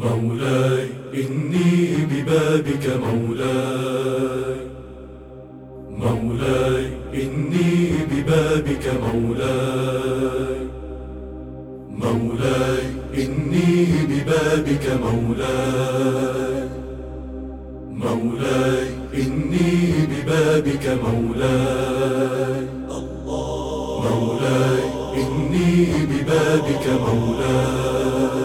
مولاي إني ببابك مولاي. مولاي إني ببابك مولاي. مولاي إني ببابك مولاي. مولاي إني ببابك مولاي. مولاي إني ببابك مولاي.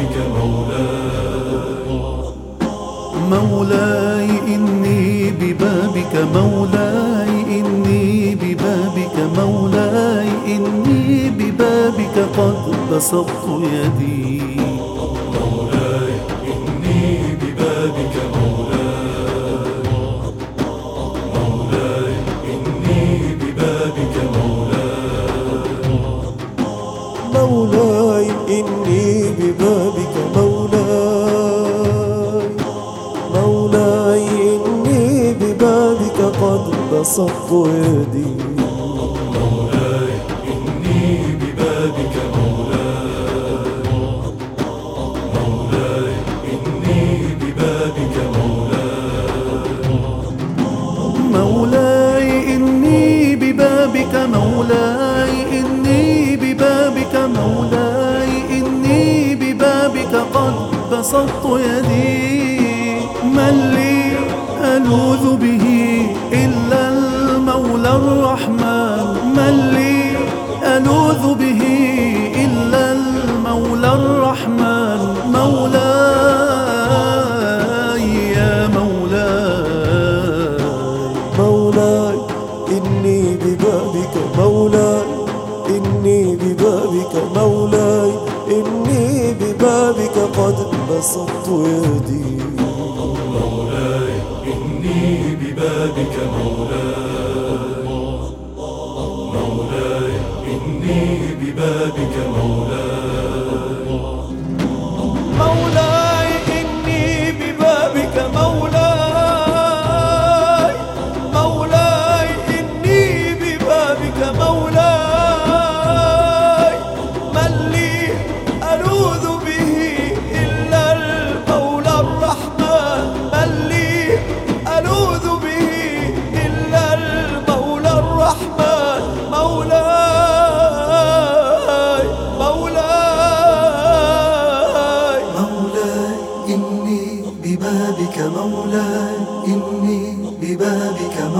ببابك مولاي. مولاي إني ببابك مولاي إني ببابك مولاي إني ببابك قد بسطت يدي. بسطت يدي مولاي إني ببابك مولاي مولاي إني ببابك مولاي مولاي إني ببابك مولاي إني ببابك مولاي إني ببابك قد بسطت يدي. من لي ألوذ به الرحمن من لي ألوذ به إلا المولى الرحمن. مولاي يا مولاي. مولاي إني ببابك مولاي إني ببابك مولاي إني ببابك قد بسطت يدي. مولاي إني ببابك مولاي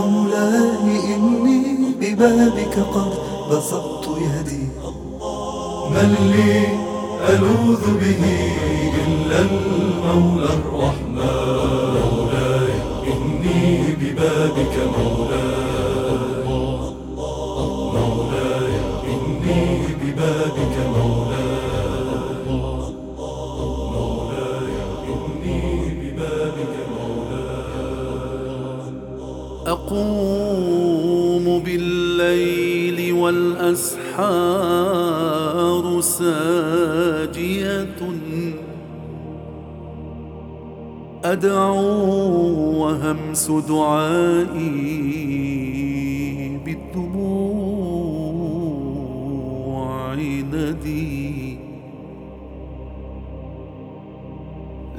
مولاي إني ببابك قد بسطت يدي. من لي ألوذ به إلا المولى الرحمن. مولاي إني ببابك مولاي. بالليل والأسحار ساجية. أدعو وهمس دعائي بالدموع ندي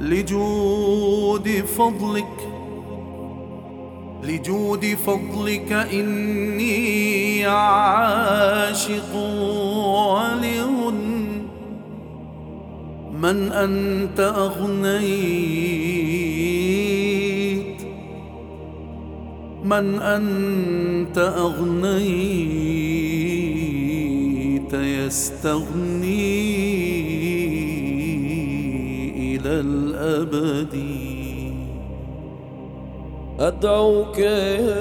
لجود فضلك لجود فضلك إني عاشق ولغ من أنت أغنيت؟ من أنت أغنيت يستغني إلى الأبد أدعوك يا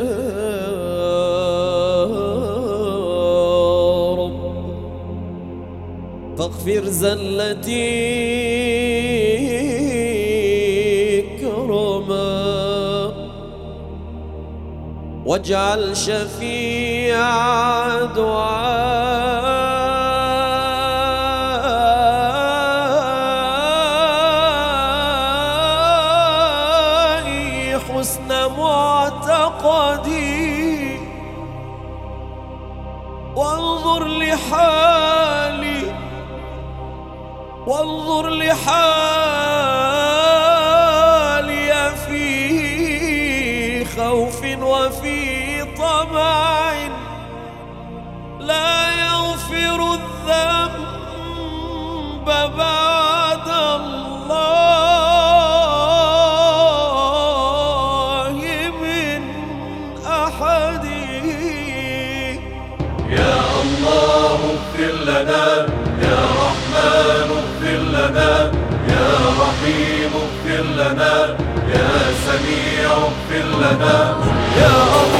رب. فاغفر زلتي كرما. واجعل شفيع دعائي وانظر لحالي في خوف وفي طمع لا يغفر الذنب بعد لنا. يا رحيم اغفر لنا. يا سميع اغفر لنا. يا لنا